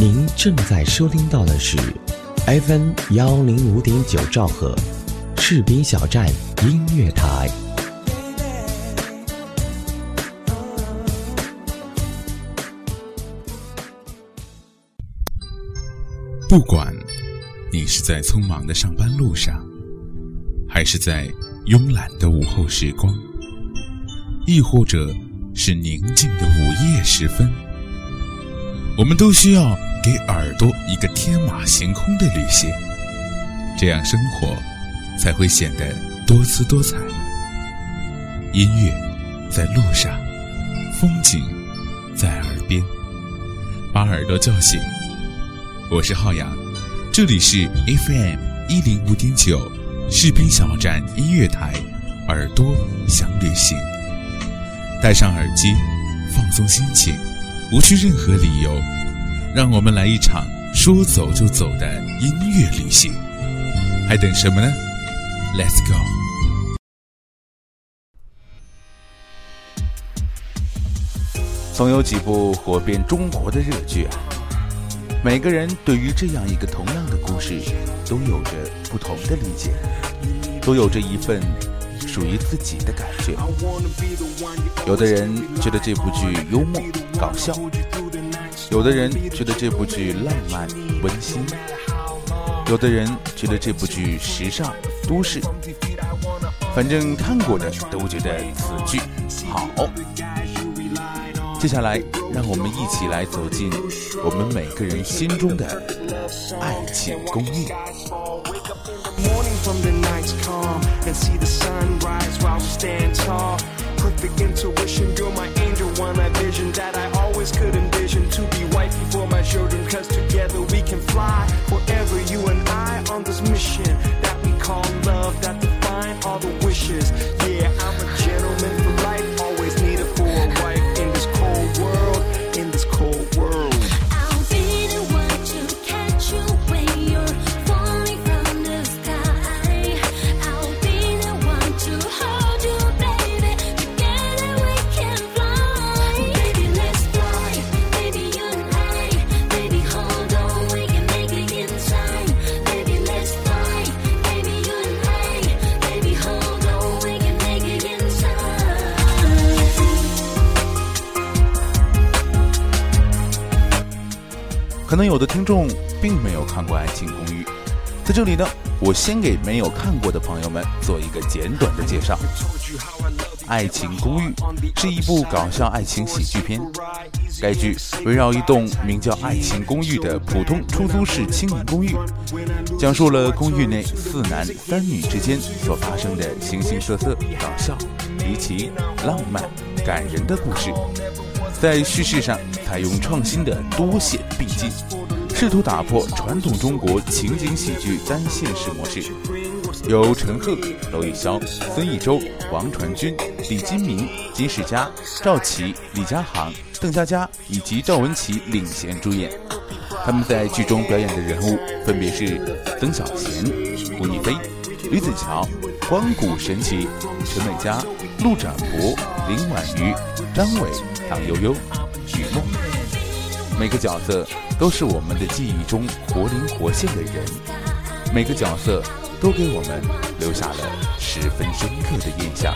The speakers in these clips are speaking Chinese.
您正在收听到的是 FM 幺零五点九兆赫，士兵小站音乐台。不管你是在匆忙的上班路上，还是在慵懒的午后时光，亦或者是宁静的午夜时分，我们都需要给耳朵一个天马行空的旅行，这样生活才会显得多姿多彩。音乐在路上，风景在耳边，把耳朵叫醒。我是浩洋，这里是 FM 一零五点九士兵小站音乐台，耳朵想旅行，戴上耳机，放松心情，无需任何理由，让我们来一场说走就走的音乐旅行，还等什么呢？Let's go！总有几部火遍中国的热剧啊。每个人对于这样一个同样的故事，都有着不同的理解，都有着一份属于自己的感觉。有的人觉得这部剧幽默搞笑，有的人觉得这部剧浪漫温馨，有的人觉得这部剧时尚都市。反正看过的都觉得此剧好。接下来，让我们一起来走进我们每个人心中的爱情公寓。from the night's calm and see the sunrise while we stand tall. Perfect intuition, you're my angel, one I vision that I always could envision to be white before my children. Cause together we can fly forever, you and I on this mission that we call love that define all the wishes. Yeah 可能有的听众并没有看过《爱情公寓》，在这里呢，我先给没有看过的朋友们做一个简短的介绍。《爱情公寓》是一部搞笑爱情喜剧片，该剧围绕一栋名叫“爱情公寓”的普通出租式青年公寓，讲述了公寓内四男三女之间所发生的形形色色、搞笑、离奇、浪漫、感人的故事。在叙事上采用创新的多线并进，试图打破传统中国情景喜剧单线式模式。由陈赫、娄艺潇、孙艺洲、王传君、李金铭、金世佳、赵琦、李佳航、邓家佳以及赵文琪领衔主演。他们在剧中表演的人物分别是曾小贤、吴亦菲、吕子乔、关谷神奇、陈美嘉、陆展博、林婉瑜、张伟。唐悠悠、许梦，每个角色都是我们的记忆中活灵活现的人，每个角色都给我们留下了十分深刻的印象。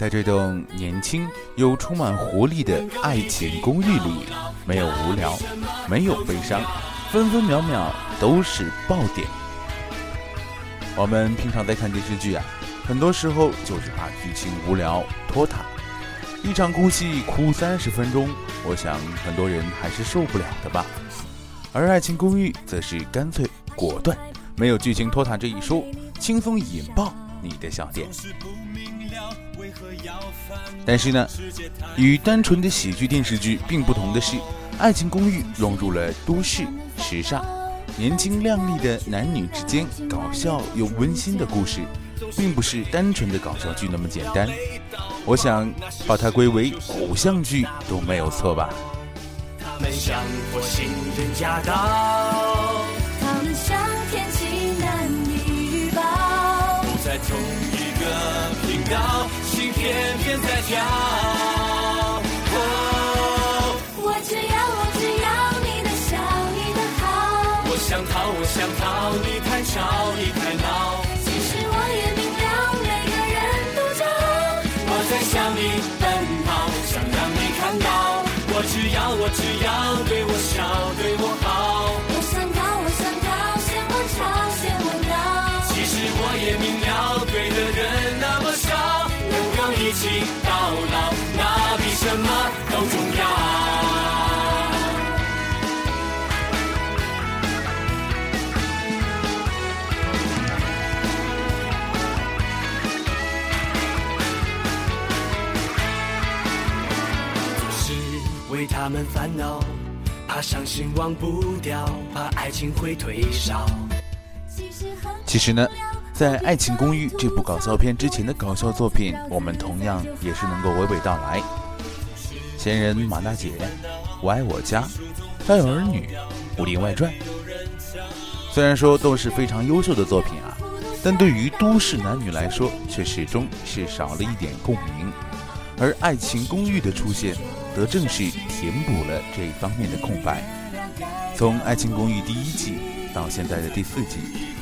在这栋年轻又充满活力的爱情公寓里，没有无聊，没有悲伤，分分秒秒都是爆点。我们平常在看电视剧啊，很多时候就是怕剧情无聊拖沓，一场哭戏哭三十分钟，我想很多人还是受不了的吧。而爱情公寓则是干脆果断，没有剧情拖沓这一说，轻松引爆。你的笑点。但是呢，与单纯的喜剧电视剧并不同的是，《爱情公寓》融入了都市时尚、年轻靓丽的男女之间搞笑又温馨的故事，并不是单纯的搞笑剧那么简单。我想把它归为偶像剧都没有错吧。他们像火星人驾到，想逃我想逃，你太吵你太闹。其实我也明了，每个人都骄傲。我在向你奔跑，想让你看到。我只要，我只要对我笑，对我好。我想逃，我想逃，嫌我吵，嫌我闹。其实我也明了，对的人那么少，能够一起什么都重要是。为他们烦恼，怕伤心忘不掉，怕爱情会退烧。其实呢，在《爱情公寓》这部搞笑片之前的搞笑作品，我们同样也是能够娓娓道来。闲人马大姐、我爱我家、家有儿女、武林外传，虽然说都是非常优秀的作品啊，但对于都市男女来说，却始终是少了一点共鸣。而《爱情公寓》的出现，则正是填补了这一方面的空白。从《爱情公寓》第一季到现在的第四季，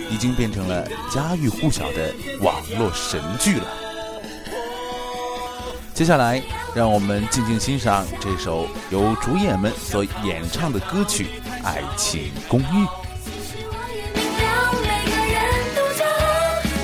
已经变成了家喻户晓的网络神剧了。接下来，让我们静静欣赏这首由主演们所演唱的歌曲《爱情公寓》。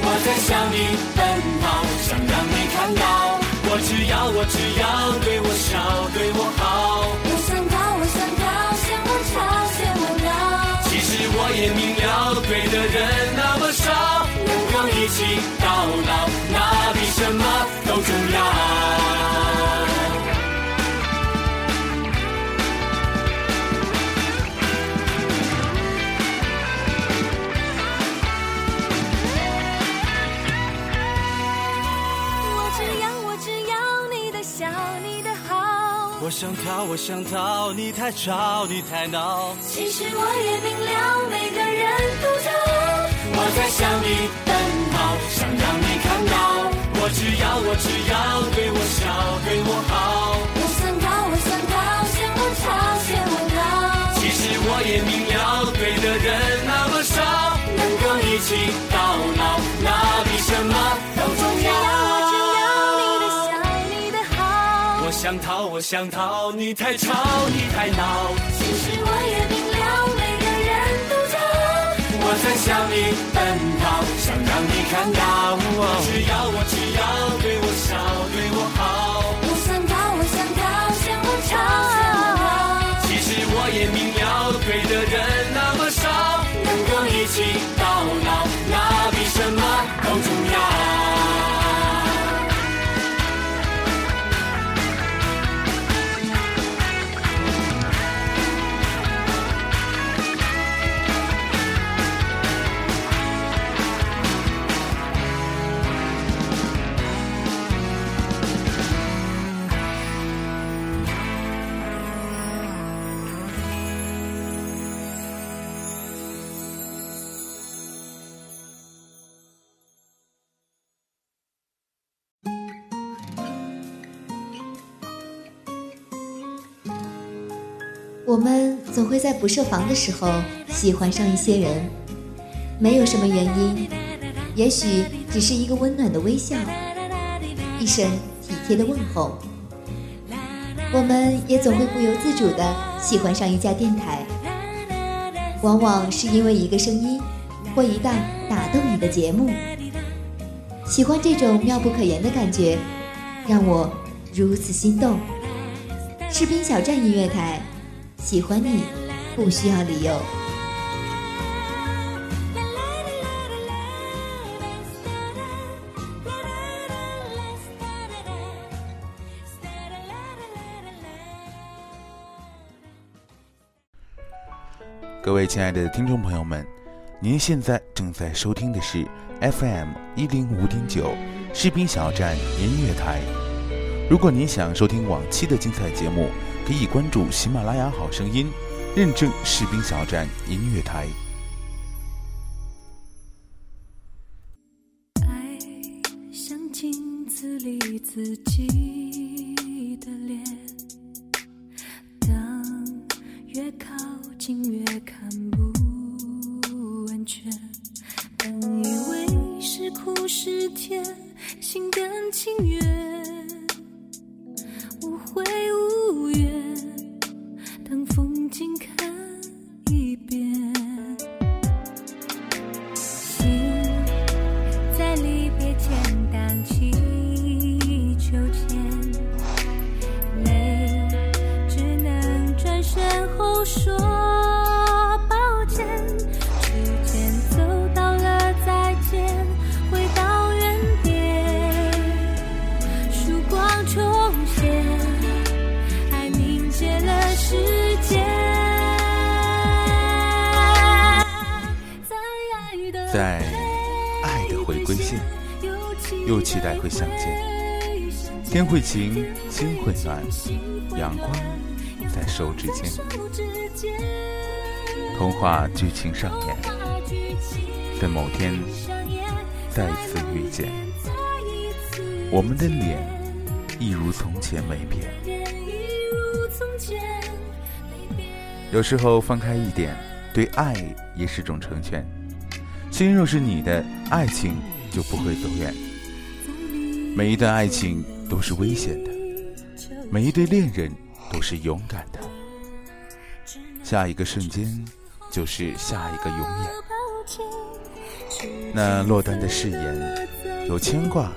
我在向你奔跑，想让你看到。我只要，我只要对我笑，对我好。我想逃，我想逃，嫌我吵，嫌我闹。其实我也明了，对的人那么少，能够一起到老，那比什么都重要。想逃，我想逃，你太吵，你太闹。其实我也明了，每个人都骄傲。我在向你奔跑，想让你看到。我只要，我只要对我笑，对我好。我想逃，我想逃，嫌我吵，嫌我闹。其实我也明了，对的人那么少，能够一起到老，那比什么都重要。想逃，我想逃，你太吵，你太闹。其实我也明了，每个人都骄傲。我在向你奔跑，想让你看到。只要我只要对我笑，对我好。我们总会在不设防的时候喜欢上一些人，没有什么原因，也许只是一个温暖的微笑，一声体贴的问候。我们也总会不由自主地喜欢上一家电台，往往是因为一个声音或一档打动你的节目。喜欢这种妙不可言的感觉，让我如此心动。士兵小站音乐台。喜欢你不需要理由。各位亲爱的听众朋友们，您现在正在收听的是 FM 一零五点九士兵小站音乐台。如果您想收听往期的精彩节目，可以关注喜马拉雅好声音，认证士兵小站音乐台。爱像镜子里自己的脸，当越靠近越看不完全。本以为是苦是甜，心甘情愿，天会晴，心会暖，阳光在手指间。童话剧情上演，在某天再次遇见，我们的脸一如从前没变。有时候放开一点，对爱也是种成全。心若是你的，爱情就不会走远。每一段爱情都是危险的，每一对恋人都是勇敢的。下一个瞬间，就是下一个永远。那落单的誓言，有牵挂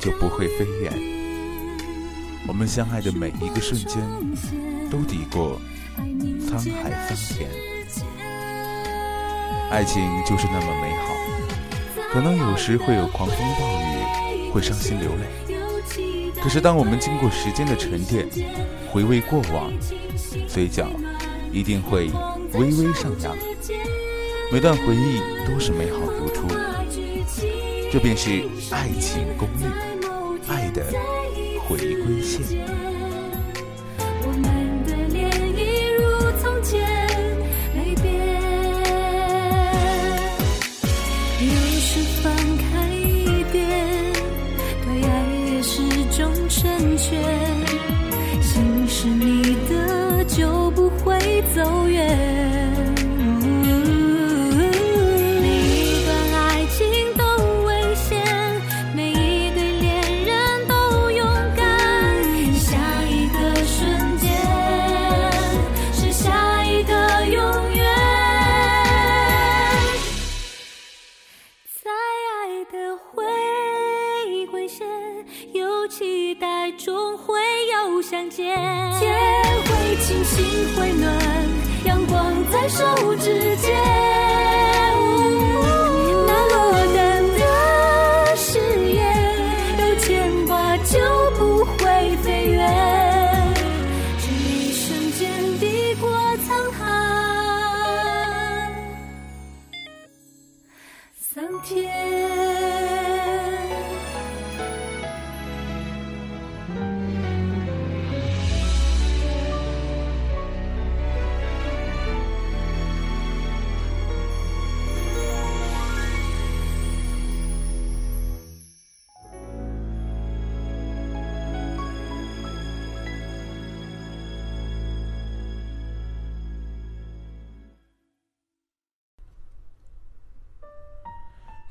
就不会飞远。我们相爱的每一个瞬间，都抵过沧海桑田。爱情就是那么美好，可能有时会有狂风暴雨，会伤心流泪。可是当我们经过时间的沉淀，回味过往，嘴角一定会微微上扬。每段回忆都是美好如初，这便是爱情公寓，爱的回归线。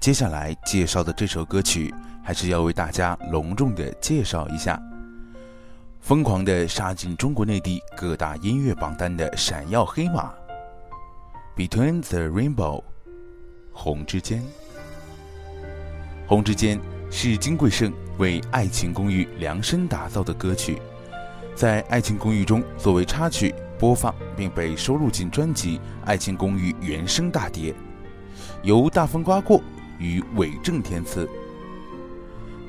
接下来介绍的这首歌曲，还是要为大家隆重的介绍一下。疯狂的杀进中国内地各大音乐榜单的闪耀黑马，《Between the Rainbow》，红之间。红之间是金贵晟为《爱情公寓》量身打造的歌曲，在《爱情公寓》中作为插曲播放，并被收录进专辑《爱情公寓》原声大碟，由大风刮过与伪正天赐。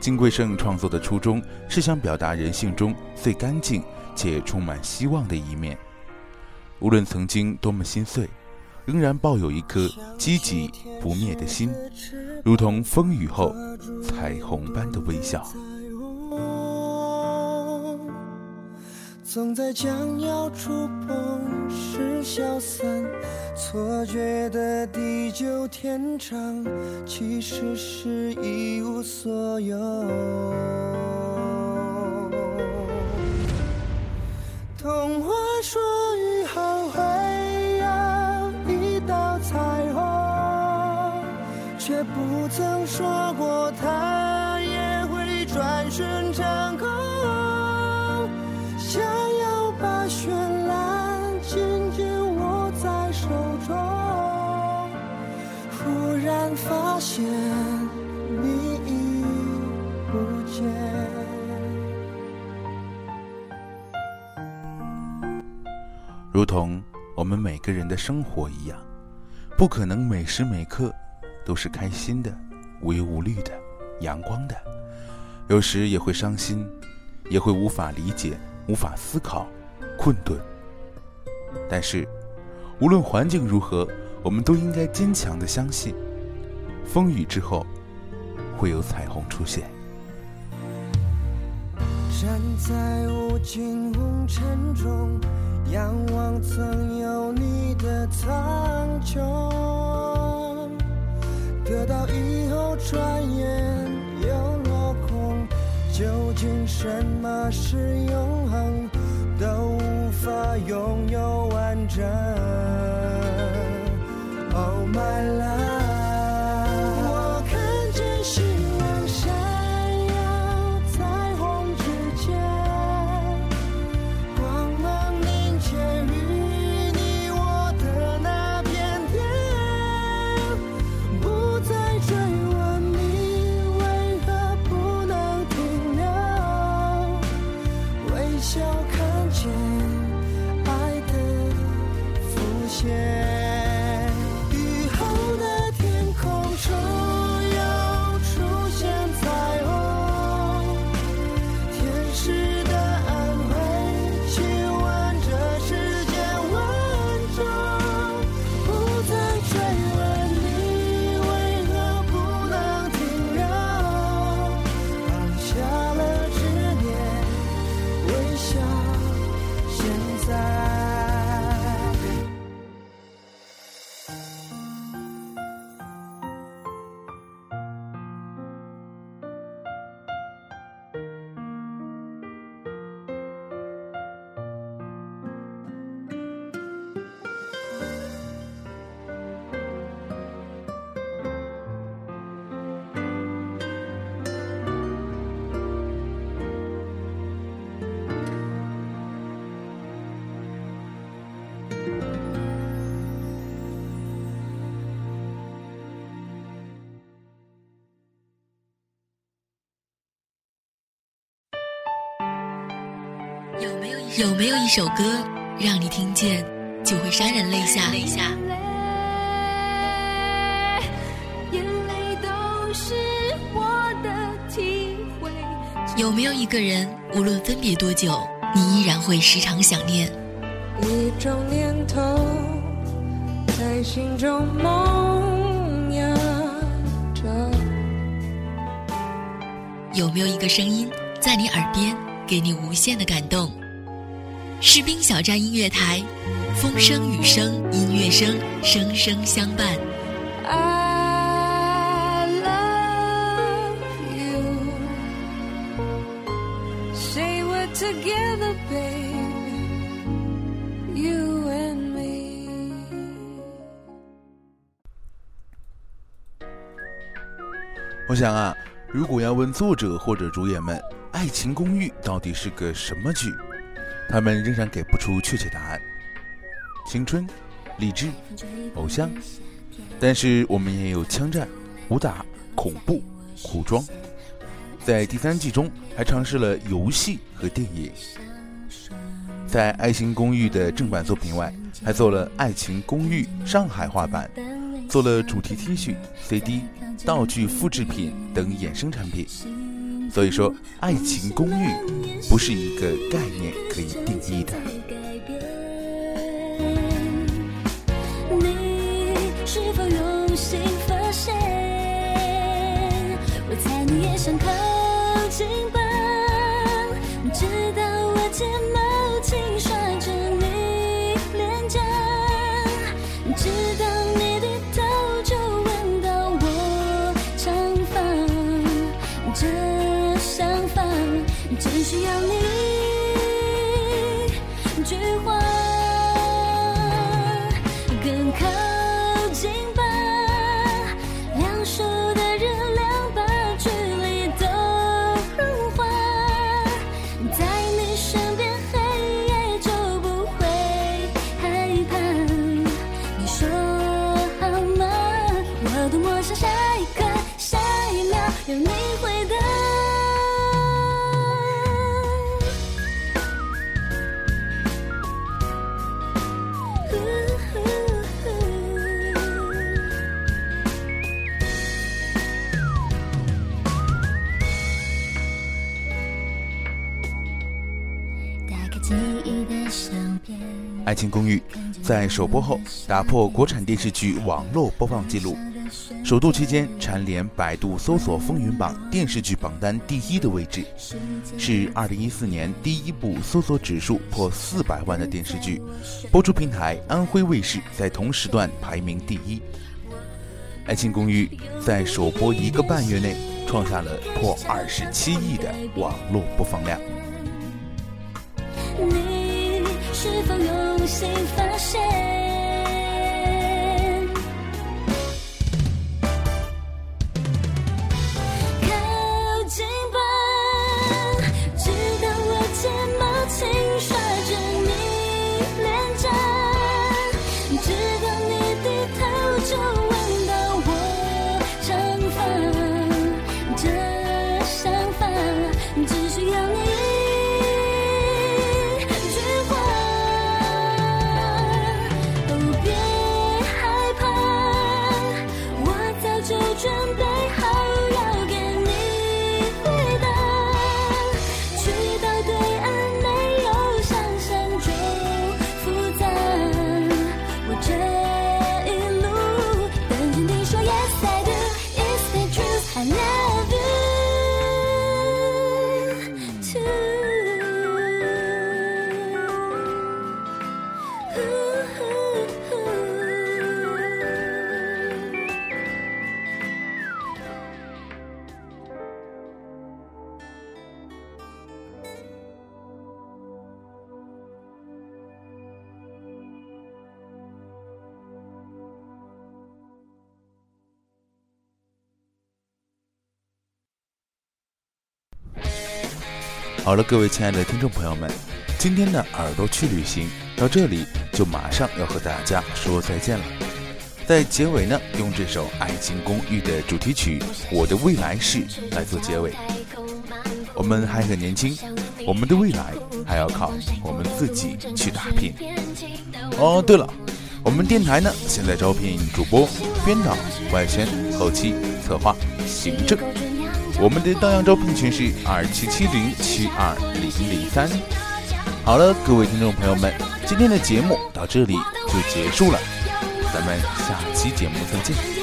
金贵晟创作的初衷是想表达人性中最干净且充满希望的一面。无论曾经多么心碎，仍然抱有一颗积极不灭的心，如同风雨后彩虹般的微笑。总在将要触碰时消散，错觉的地久天长，其实是一无所有。童话说雨后会有一道彩虹，却不曾说过它也会转瞬成空。同我们每个人的生活一样，不可能每时每刻都是开心的、无忧无虑的、阳光的，有时也会伤心，也会无法理解、无法思考、困顿。但是，无论环境如何，我们都应该坚强的相信。风雨之后，会有彩虹出现。站在无尽红尘中，仰望曾有你的苍穹，得到以后转眼又落空。究竟什么是永恒？都无法拥有完整。有没有一首歌，让你听见就会潸然泪下？有没有一个人，无论分别多久，你依然会时常想念？一种念头在心中萌芽着。有没有一个声音，在你耳边，给你无限的感动？士兵小站音乐台，风声雨声音乐声，声声相伴。I love you. Say we're together, babe. You and me. 我想啊，如果要问作者或者主演们，《爱情公寓》到底是个什么剧？他们仍然给不出确切答案。青春、励志、偶像，但是我们也有枪战、武打、恐怖、古装。在第三季中，还尝试了游戏和电影。在《爱情公寓》的正版作品外，还做了《爱情公寓》上海话版，做了主题 T 恤、CD、道具复制品等衍生产品。所以说，爱情公寓不是一个概念可以定义的。是否用心发现？我猜你也想。爱情公寓》在首播后打破国产电视剧网络播放记录，首度期间蝉联百度搜索风云榜电视剧榜单第一的位置，是2014年第一部搜索指数破四百万的电视剧。播出平台安徽卫视在同时段排名第一。《爱情公寓》在首播一个半月内创下了破二十七亿的网络播放量。新发现？好了，各位亲爱的听众朋友们，今天的耳朵去旅行到这里就马上要和大家说再见了。在结尾呢，用这首《爱情公寓》的主题曲《我的未来式》来做结尾。我们还很年轻，我们的未来还要靠我们自己去打拼。哦，对了，我们电台呢现在招聘主播、编导、外宣、后期、策划、行政。我们的到样招聘群是二七七零七二零零三。好了，各位听众朋友们，今天的节目到这里就结束了，咱们下期节目再见。